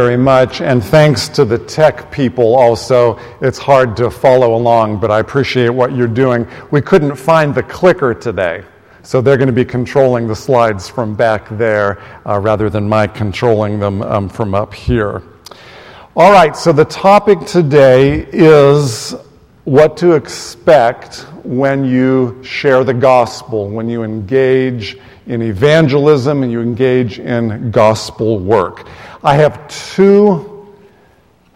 very much, and thanks to the tech people also. It's hard to follow along, but I appreciate what you're doing. We couldn't find the clicker today, so they're going to be controlling the slides from back there uh, rather than my controlling them um, from up here. All right, so the topic today is what to expect when you share the gospel, when you engage in evangelism and you engage in gospel work. I have two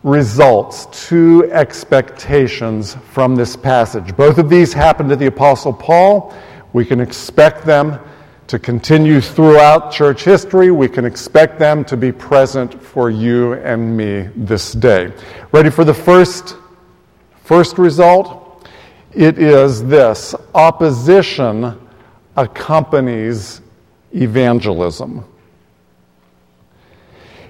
results, two expectations from this passage. Both of these happen to the Apostle Paul. We can expect them to continue throughout church history. We can expect them to be present for you and me this day. Ready for the first, first result? It is this opposition accompanies evangelism.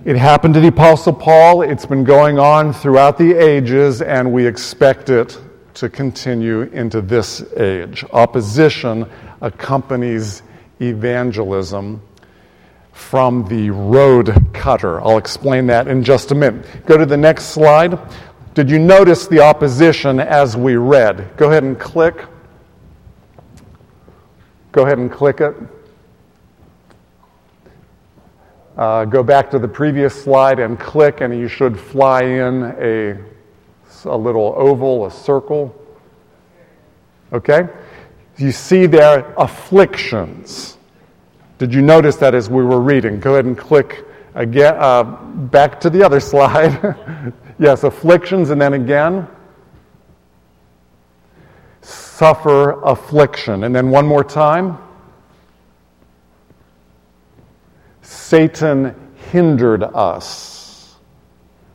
It happened to the Apostle Paul. It's been going on throughout the ages, and we expect it to continue into this age. Opposition accompanies evangelism from the road cutter. I'll explain that in just a minute. Go to the next slide. Did you notice the opposition as we read? Go ahead and click. Go ahead and click it. Uh, go back to the previous slide and click, and you should fly in a, a little oval, a circle. Okay? You see there afflictions. Did you notice that as we were reading? Go ahead and click again, uh, back to the other slide. yes, afflictions, and then again. Suffer affliction. And then one more time. Satan hindered us.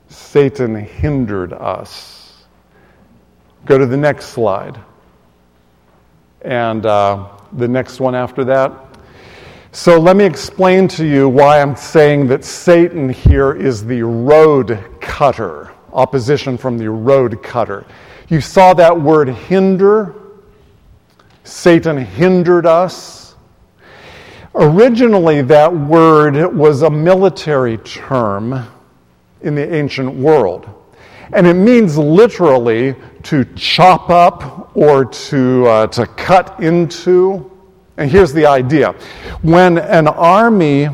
Satan hindered us. Go to the next slide. And uh, the next one after that. So let me explain to you why I'm saying that Satan here is the road cutter, opposition from the road cutter. You saw that word hinder. Satan hindered us. Originally, that word was a military term in the ancient world. And it means literally to chop up or to, uh, to cut into. And here's the idea when an army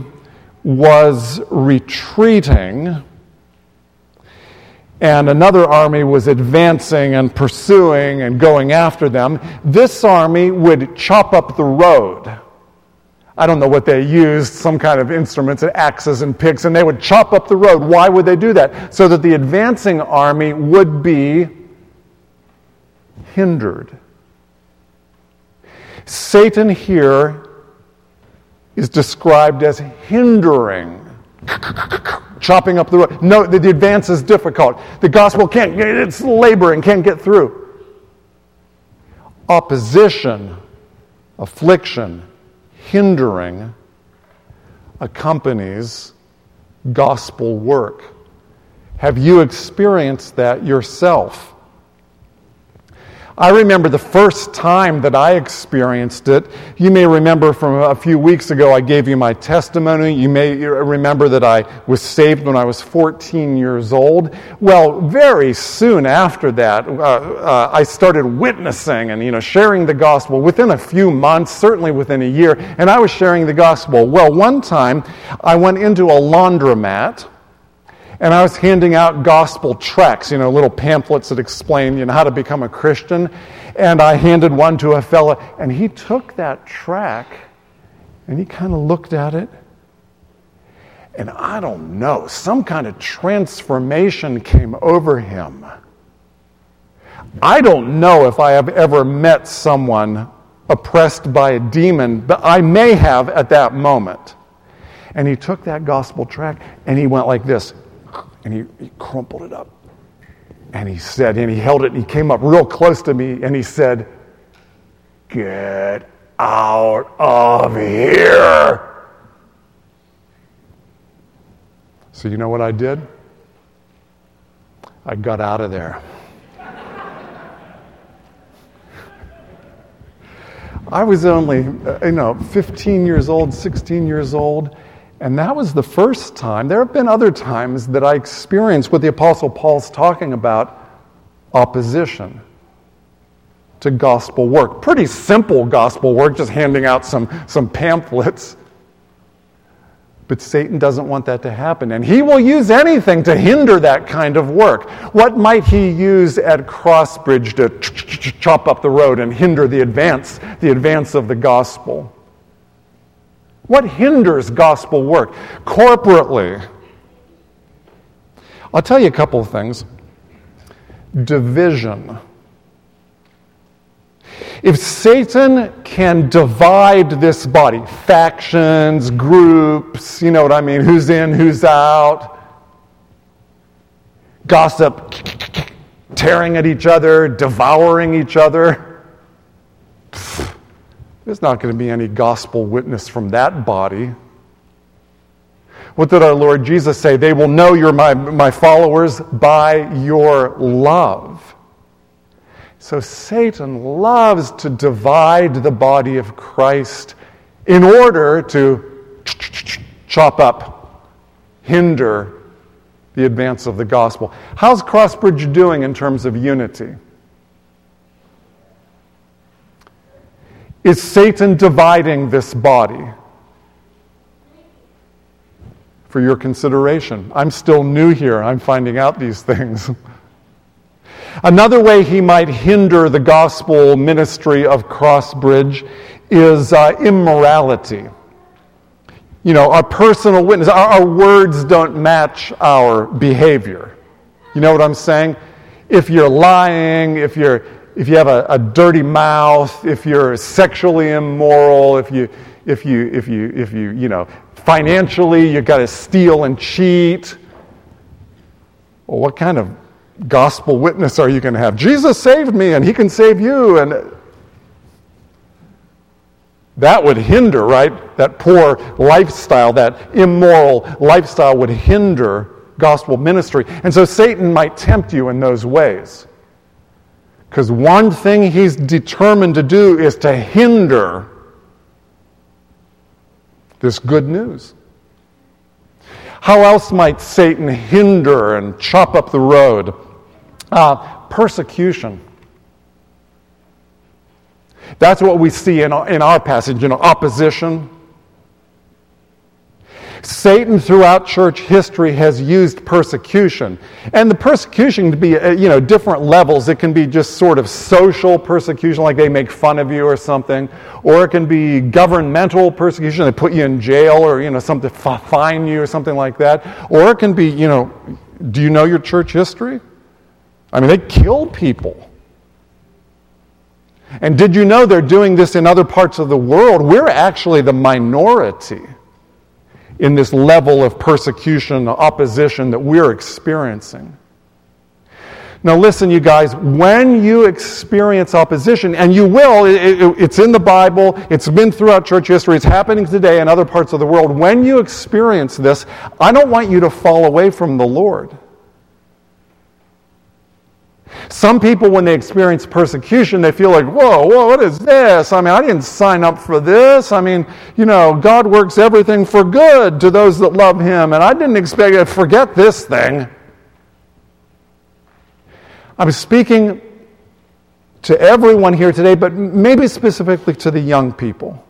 was retreating, and another army was advancing and pursuing and going after them, this army would chop up the road I don't know what they used, some kind of instruments and axes and picks, and they would chop up the road. Why would they do that? So that the advancing army would be hindered. Satan here is described as hindering, chopping up the road. No, the, the advance is difficult. The gospel can't, it's laboring, can't get through. Opposition, affliction, hindering accompanies gospel work. Have you experienced that yourself? I remember the first time that I experienced it. You may remember from a few weeks ago, I gave you my testimony. You may remember that I was saved when I was 14 years old. Well, very soon after that, uh, uh, I started witnessing and you know sharing the gospel within a few months, certainly within a year, and I was sharing the gospel. Well, one time I went into a laundromat and I was handing out gospel tracts, you know, little pamphlets that explain, you know, how to become a Christian. And I handed one to a fellow, and he took that tract and he kind of looked at it. And I don't know, some kind of transformation came over him. I don't know if I have ever met someone oppressed by a demon, but I may have at that moment. And he took that gospel tract and he went like this and he, he crumpled it up. And he said, and he held it, and he came up real close to me, and he said, Get out of here. So, you know what I did? I got out of there. I was only, uh, you know, 15 years old, 16 years old, And that was the first time. There have been other times that I experienced what the Apostle Paul's talking about opposition to gospel work. Pretty simple gospel work, just handing out some, some pamphlets. But Satan doesn't want that to happen, and he will use anything to hinder that kind of work. What might he use at Crossbridge to chop up the road and hinder the advance, the advance of the gospel? What hinders gospel work corporately? I'll tell you a couple of things. Division. If Satan can divide this body, factions, groups, you know what I mean, who's in, who's out, gossip, tearing at each other, devouring each other, there's not going to be any gospel witness from that body. What did our Lord Jesus say? They will know you're my, my followers by your love. So Satan loves to divide the body of Christ in order to chop up, hinder the advance of the gospel. How's Crossbridge doing in terms of unity? Is Satan dividing this body? For your consideration. I'm still new here. I'm finding out these things. Another way he might hinder the gospel ministry of Crossbridge is uh, immorality. You know, our personal witness, our, our words don't match our behavior. You know what I'm saying? If you're lying, if, you're, if you have a, a dirty mouth, if you're sexually immoral, if you, if you, if you, if you, you know, financially you've got to steal and cheat, well, what kind of gospel witness are you going to have? Jesus saved me and he can save you. And that would hinder, right? That poor lifestyle, that immoral lifestyle would hinder gospel ministry. And so Satan might tempt you in those ways. Because one thing he's determined to do is to hinder this good news. How else might Satan hinder and chop up the road? Uh, persecution. That's what we see in our, in our passage, you know, opposition. Satan throughout church history has used persecution. And the persecution can be, uh, you know, different levels. It can be just sort of social persecution, like they make fun of you or something. Or it can be governmental persecution. They put you in jail or, you know, something, fine you or something like that. Or it can be, you know, do you know your church history? I mean, they kill people. And did you know they're doing this in other parts of the world? We're actually the minority in this level of persecution, opposition that we're experiencing. Now, listen, you guys, when you experience opposition, and you will, it, it, it's in the Bible, it's been throughout church history, it's happening today in other parts of the world. When you experience this, I don't want you to fall away from the Lord. Some people, when they experience persecution, they feel like, whoa, whoa, what is this? I mean, I didn't sign up for this. I mean, you know, God works everything for good to those that love Him, and I didn't expect to forget this thing. I'm speaking to everyone here today, but maybe specifically to the young people.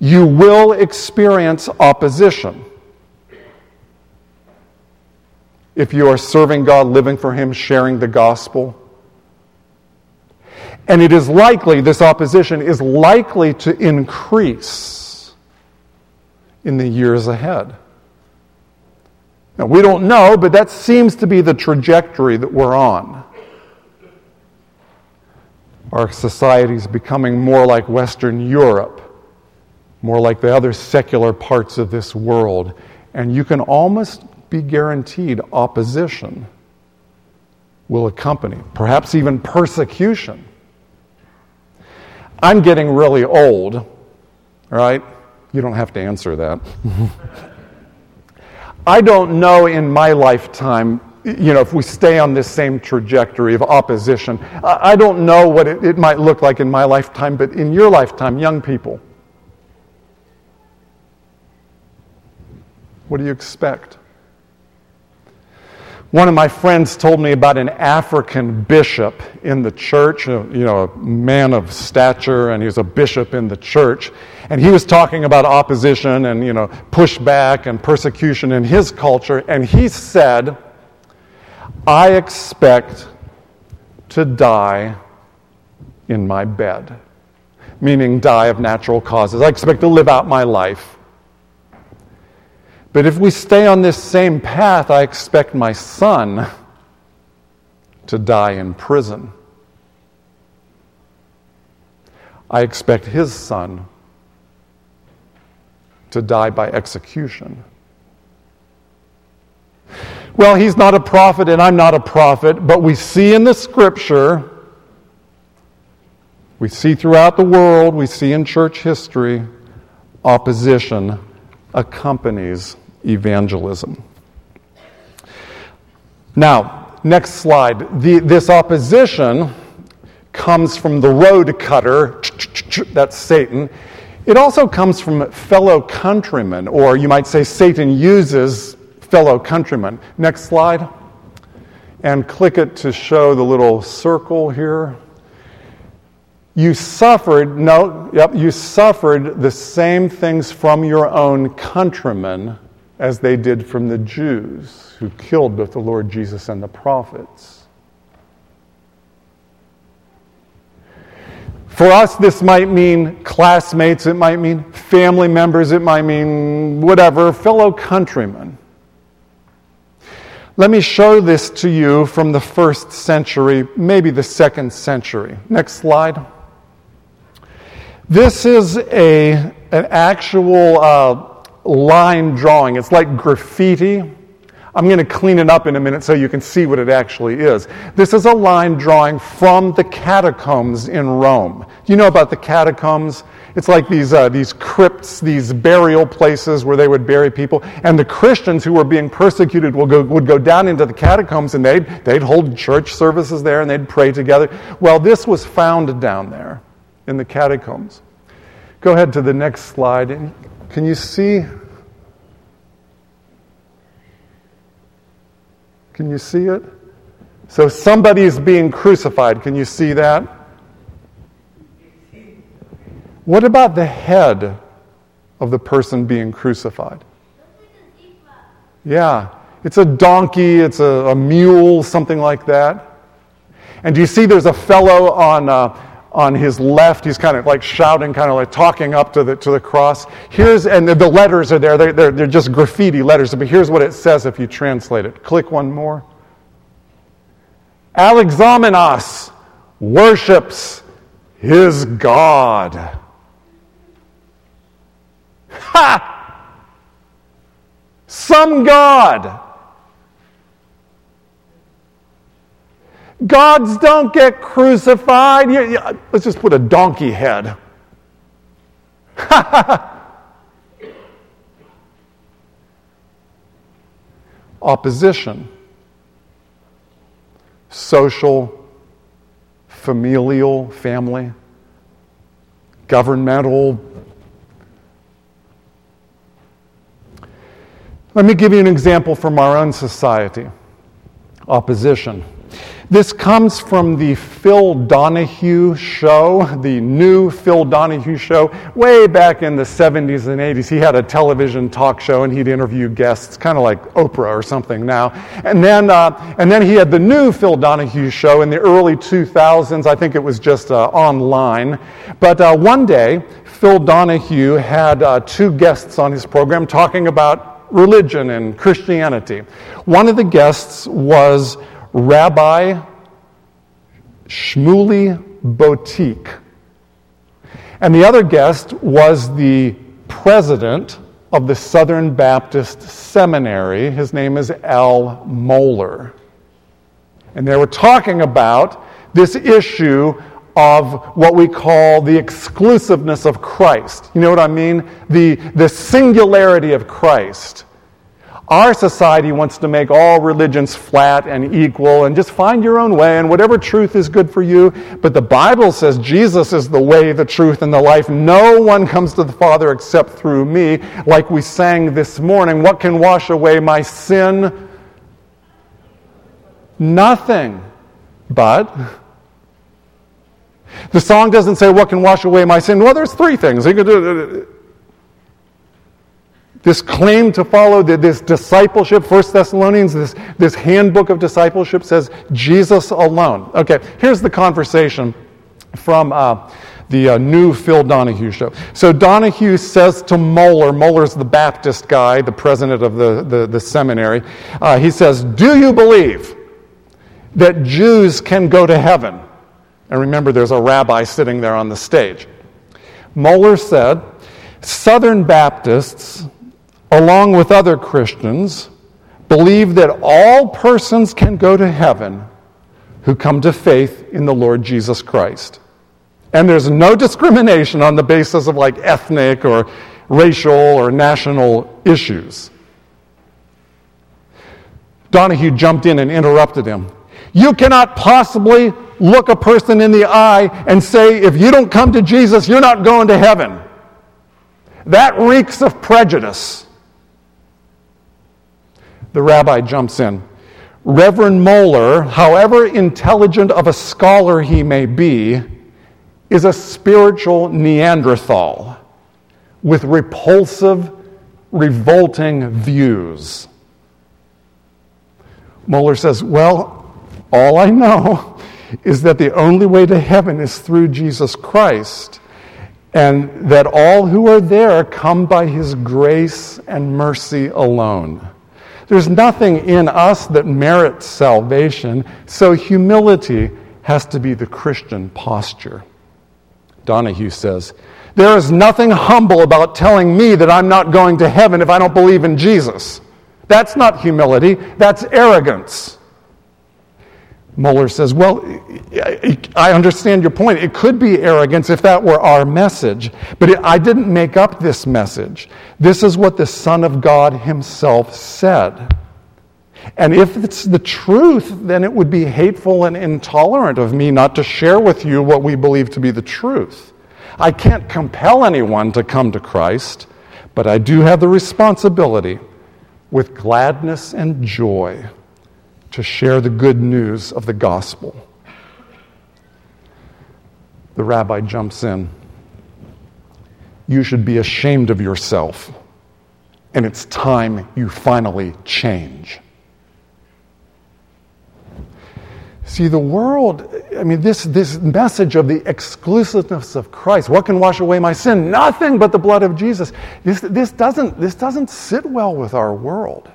You will experience opposition. If you are serving God, living for Him, sharing the gospel. And it is likely, this opposition is likely to increase in the years ahead. Now, we don't know, but that seems to be the trajectory that we're on. Our society is becoming more like Western Europe, more like the other secular parts of this world. And you can almost be guaranteed opposition will accompany, perhaps even persecution. I'm getting really old, right? You don't have to answer that. I don't know in my lifetime, you know, if we stay on this same trajectory of opposition, I don't know what it, it might look like in my lifetime, but in your lifetime, young people, What do you expect? One of my friends told me about an African bishop in the church, you know, a man of stature, and he was a bishop in the church. And he was talking about opposition and, you know, pushback and persecution in his culture. And he said, I expect to die in my bed, meaning die of natural causes. I expect to live out my life but if we stay on this same path, I expect my son to die in prison. I expect his son to die by execution. Well, he's not a prophet and I'm not a prophet, but we see in the scripture, we see throughout the world, we see in church history, opposition accompanies evangelism. Now, next slide. The, this opposition comes from the road cutter, that's Satan. It also comes from fellow countrymen, or you might say Satan uses fellow countrymen. Next slide. And click it to show the little circle here. You suffered, no, yep, you suffered the same things from your own countrymen as they did from the Jews who killed both the Lord Jesus and the prophets. For us, this might mean classmates, it might mean family members, it might mean whatever, fellow countrymen. Let me show this to you from the first century, maybe the second century. Next slide. This is a, an actual uh, line drawing. It's like graffiti. I'm going to clean it up in a minute so you can see what it actually is. This is a line drawing from the catacombs in Rome. You know about the catacombs? It's like these, uh, these crypts, these burial places where they would bury people. And the Christians who were being persecuted would go, would go down into the catacombs and they'd, they'd hold church services there and they'd pray together. Well, this was found down there in the catacombs. Go ahead to the next slide. Can you see? Can you see it? So somebody is being crucified. Can you see that? What about the head of the person being crucified? Yeah, it's a donkey, it's a, a mule, something like that. And do you see there's a fellow on, uh, on his left. He's kind of like shouting, kind of like talking up to the, to the cross. Here's, and the, letters are there. They're, they're, they're just graffiti letters, but here's what it says if you translate it. Click one more. Alexamenos worships his God. Ha! Some God Gods don't get crucified. let's just put a donkey head. Opposition, social, familial, family, governmental. Let me give you an example from our own society opposition. This comes from the Phil Donahue show, the new Phil Donahue show, way back in the 70s and 80s. He had a television talk show and he'd interview guests, kind of like Oprah or something now. And then, uh, and then he had the new Phil Donahue show in the early 2000s. I think it was just uh, online. But uh, one day, Phil Donahue had uh, two guests on his program talking about religion and Christianity. One of the guests was Rabbi Shmuley Boteach. And the other guest was the president of the Southern Baptist Seminary. His name is Al Mohler. And they were talking about this issue of what we call the exclusiveness of Christ. You know what I mean? The, the singularity of Christ. Our society wants to make all religions flat and equal and just find your own way and whatever truth is good for you. But the Bible says Jesus is the way, the truth, and the life. No one comes to the Father except through me. Like we sang this morning, what can wash away my sin? Nothing. But the song doesn't say, What can wash away my sin? Well, there's three things. This claim to follow this discipleship, First Thessalonians, this, this handbook of discipleship says Jesus alone. Okay, here's the conversation from uh, the uh, new Phil Donahue show. So Donahue says to Mohler, Mohler's the Baptist guy, the president of the, the, the seminary, uh, he says, Do you believe that Jews can go to heaven? And remember, there's a rabbi sitting there on the stage. Mohler said, Southern Baptists along with other Christians, believe that all persons can go to heaven who come to faith in the Lord Jesus Christ. And there's no discrimination on the basis of like ethnic or racial or national issues. Donahue jumped in and interrupted him. You cannot possibly look a person in the eye and say, if you don't come to Jesus, you're not going to heaven. That reeks of prejudice. The rabbi jumps in. Reverend Mohler, however intelligent of a scholar he may be, is a spiritual Neanderthal with repulsive, revolting views. Mohler says, Well, all I know is that the only way to heaven is through Jesus Christ, and that all who are there come by his grace and mercy alone. There's nothing in us that merits salvation, so humility has to be the Christian posture. Donahue says, There is nothing humble about telling me that I'm not going to heaven if I don't believe in Jesus. That's not humility, that's arrogance. Mohler says, Well, I understand your point. It could be arrogance if that were our message, but I didn't make up this message. This is what the Son of God Himself said. And if it's the truth, then it would be hateful and intolerant of me not to share with you what we believe to be the truth. I can't compel anyone to come to Christ, but I do have the responsibility with gladness and joy to share the good news of the gospel. The rabbi jumps in. You should be ashamed of yourself, and it's time you finally change. See, the world, I mean, this, this message of the exclusiveness of Christ, what can wash away my sin? Nothing but the blood of Jesus. This, this, doesn't, this doesn't sit well with our world.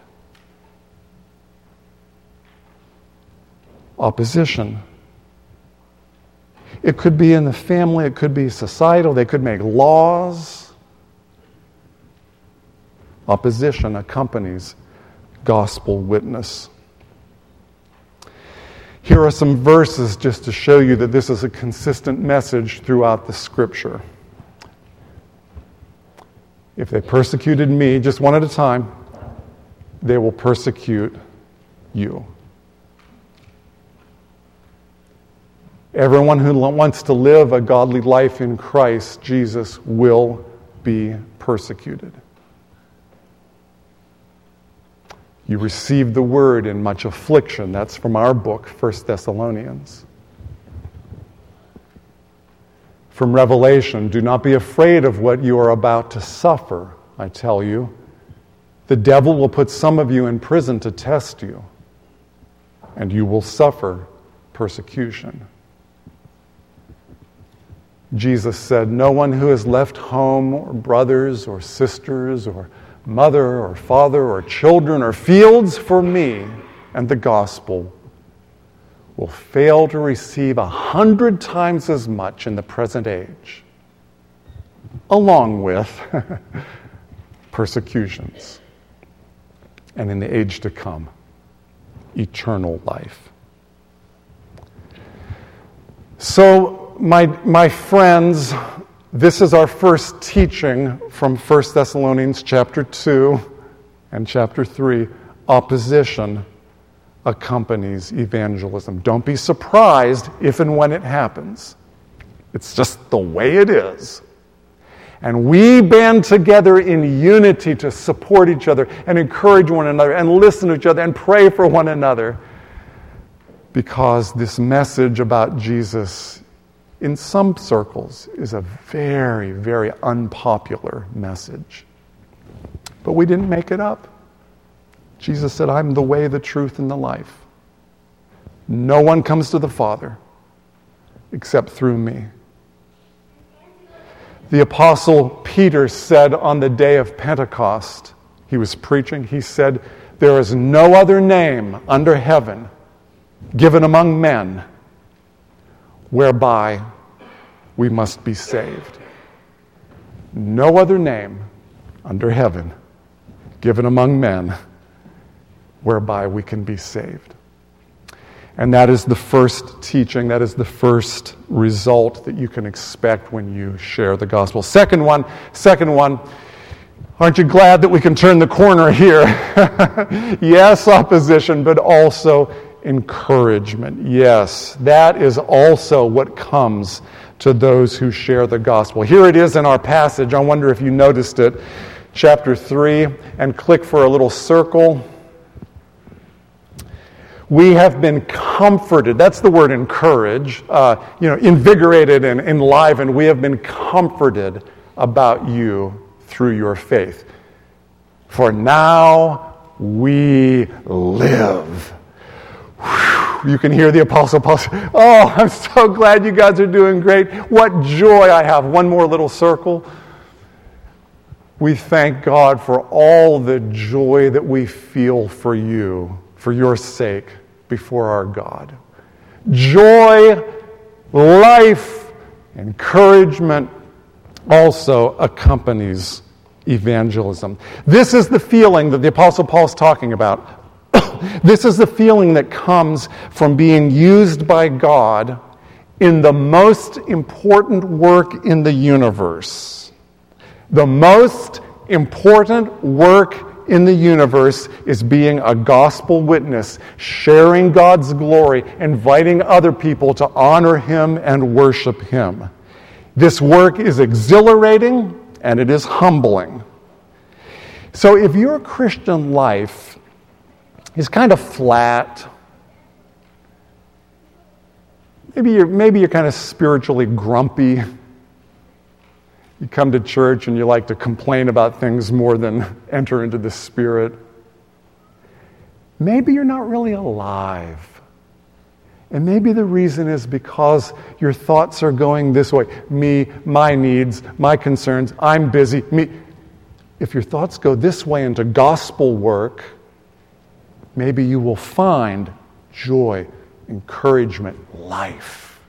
Opposition. It could be in the family, it could be societal, they could make laws. Opposition accompanies gospel witness. Here are some verses just to show you that this is a consistent message throughout the scripture. If they persecuted me, just one at a time, they will persecute you. Everyone who wants to live a godly life in Christ Jesus will be persecuted. You received the word in much affliction. That's from our book, 1 Thessalonians. From Revelation, do not be afraid of what you are about to suffer, I tell you. The devil will put some of you in prison to test you, and you will suffer persecution. Jesus said, No one who has left home or brothers or sisters or mother or father or children or fields for me and the gospel will fail to receive a hundred times as much in the present age, along with persecutions, and in the age to come, eternal life. So, my, my friends, this is our first teaching from 1 Thessalonians chapter 2. And chapter 3 opposition accompanies evangelism. Don't be surprised if and when it happens. It's just the way it is. And we band together in unity to support each other and encourage one another and listen to each other and pray for one another. Because this message about Jesus, in some circles, is a very, very unpopular message. But we didn't make it up. Jesus said, I'm the way, the truth, and the life. No one comes to the Father except through me. The Apostle Peter said on the day of Pentecost, he was preaching, he said, There is no other name under heaven given among men whereby we must be saved. No other name under heaven given among men whereby we can be saved. And that is the first teaching, that is the first result that you can expect when you share the gospel. Second one, second one, aren't you glad that we can turn the corner here? yes, opposition, but also encouragement. Yes, that is also what comes to those who share the gospel. Here it is in our passage. I wonder if you noticed it. Chapter 3, and click for a little circle we have been comforted. That's the word encourage, uh, you know, invigorated and enlivened. We have been comforted about you through your faith. For now we live. Whew, you can hear the Apostle Paul say, Oh, I'm so glad you guys are doing great. What joy I have. One more little circle. We thank God for all the joy that we feel for you, for your sake before our God. Joy, life, encouragement also accompanies evangelism. This is the feeling that the Apostle Paul is talking about. This is the feeling that comes from being used by God in the most important work in the universe. The most important work in the universe is being a gospel witness, sharing God's glory, inviting other people to honor Him and worship Him. This work is exhilarating and it is humbling. So if your Christian life is kind of flat, maybe you're, maybe you're kind of spiritually grumpy, you come to church and you like to complain about things more than enter into the Spirit. Maybe you're not really alive. And maybe the reason is because your thoughts are going this way me, my needs, my concerns, I'm busy, me. If your thoughts go this way into gospel work, maybe you will find joy, encouragement, life.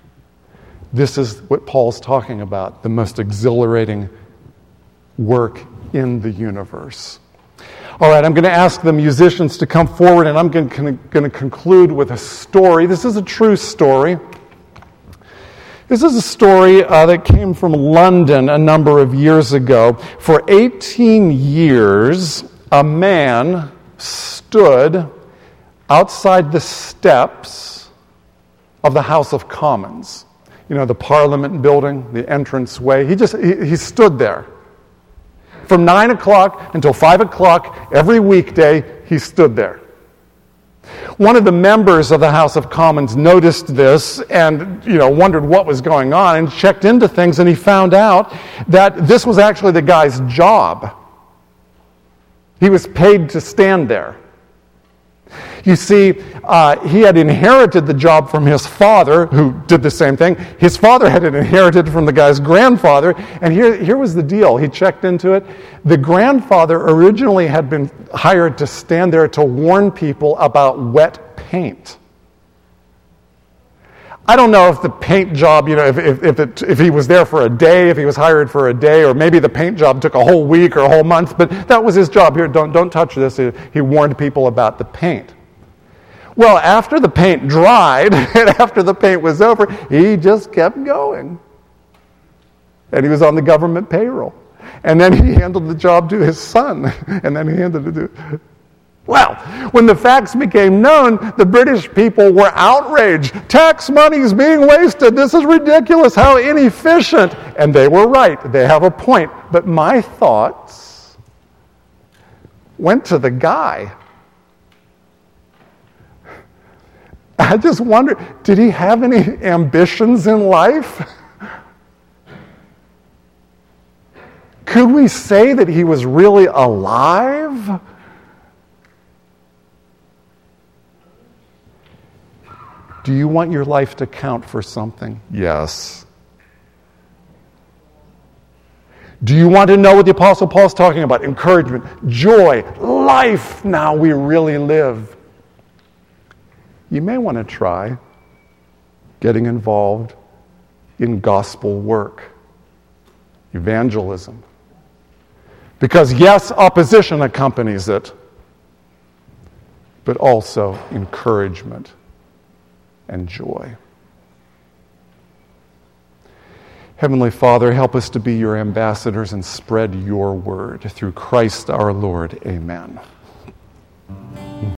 This is what Paul's talking about the most exhilarating work in the universe. All right, I'm going to ask the musicians to come forward, and I'm going to, conclude with a story. This is a true story. This is a story uh, that came from London a number of years ago. For 18 years, a man stood outside the steps of the House of Commons you know, the Parliament building, the entrance way. He just, he, he stood there. From 9 o'clock until 5 o'clock every weekday, he stood there. One of the members of the House of Commons noticed this and you know wondered what was going on and checked into things and he found out that this was actually the guy's job. He was paid to stand there. You see, uh, he had inherited the job from his father, who did the same thing. His father had it inherited from the guy's grandfather. And here, here was the deal. He checked into it. The grandfather originally had been hired to stand there to warn people about wet paint. I don't know if the paint job, you know, if, if, if, it, if, he was there for a day, if he was hired for a day, or maybe the paint job took a whole week or a whole month, but that was his job. Here, don't, don't touch this. He, he warned people about the paint. Well, after the paint dried and after the paint was over, he just kept going. And he was on the government payroll. And then he handed the job to his son, and then he handed it to. Well, when the facts became known, the British people were outraged. Tax money is being wasted. This is ridiculous. How inefficient. And they were right. They have a point. But my thoughts went to the guy. I just wonder did he have any ambitions in life? Could we say that he was really alive? Do you want your life to count for something? Yes. Do you want to know what the Apostle Paul's talking about? Encouragement, joy, life. Now we really live. You may want to try getting involved in gospel work, evangelism. Because, yes, opposition accompanies it, but also encouragement and joy. Heavenly Father, help us to be your ambassadors and spread your word. Through Christ our Lord, amen.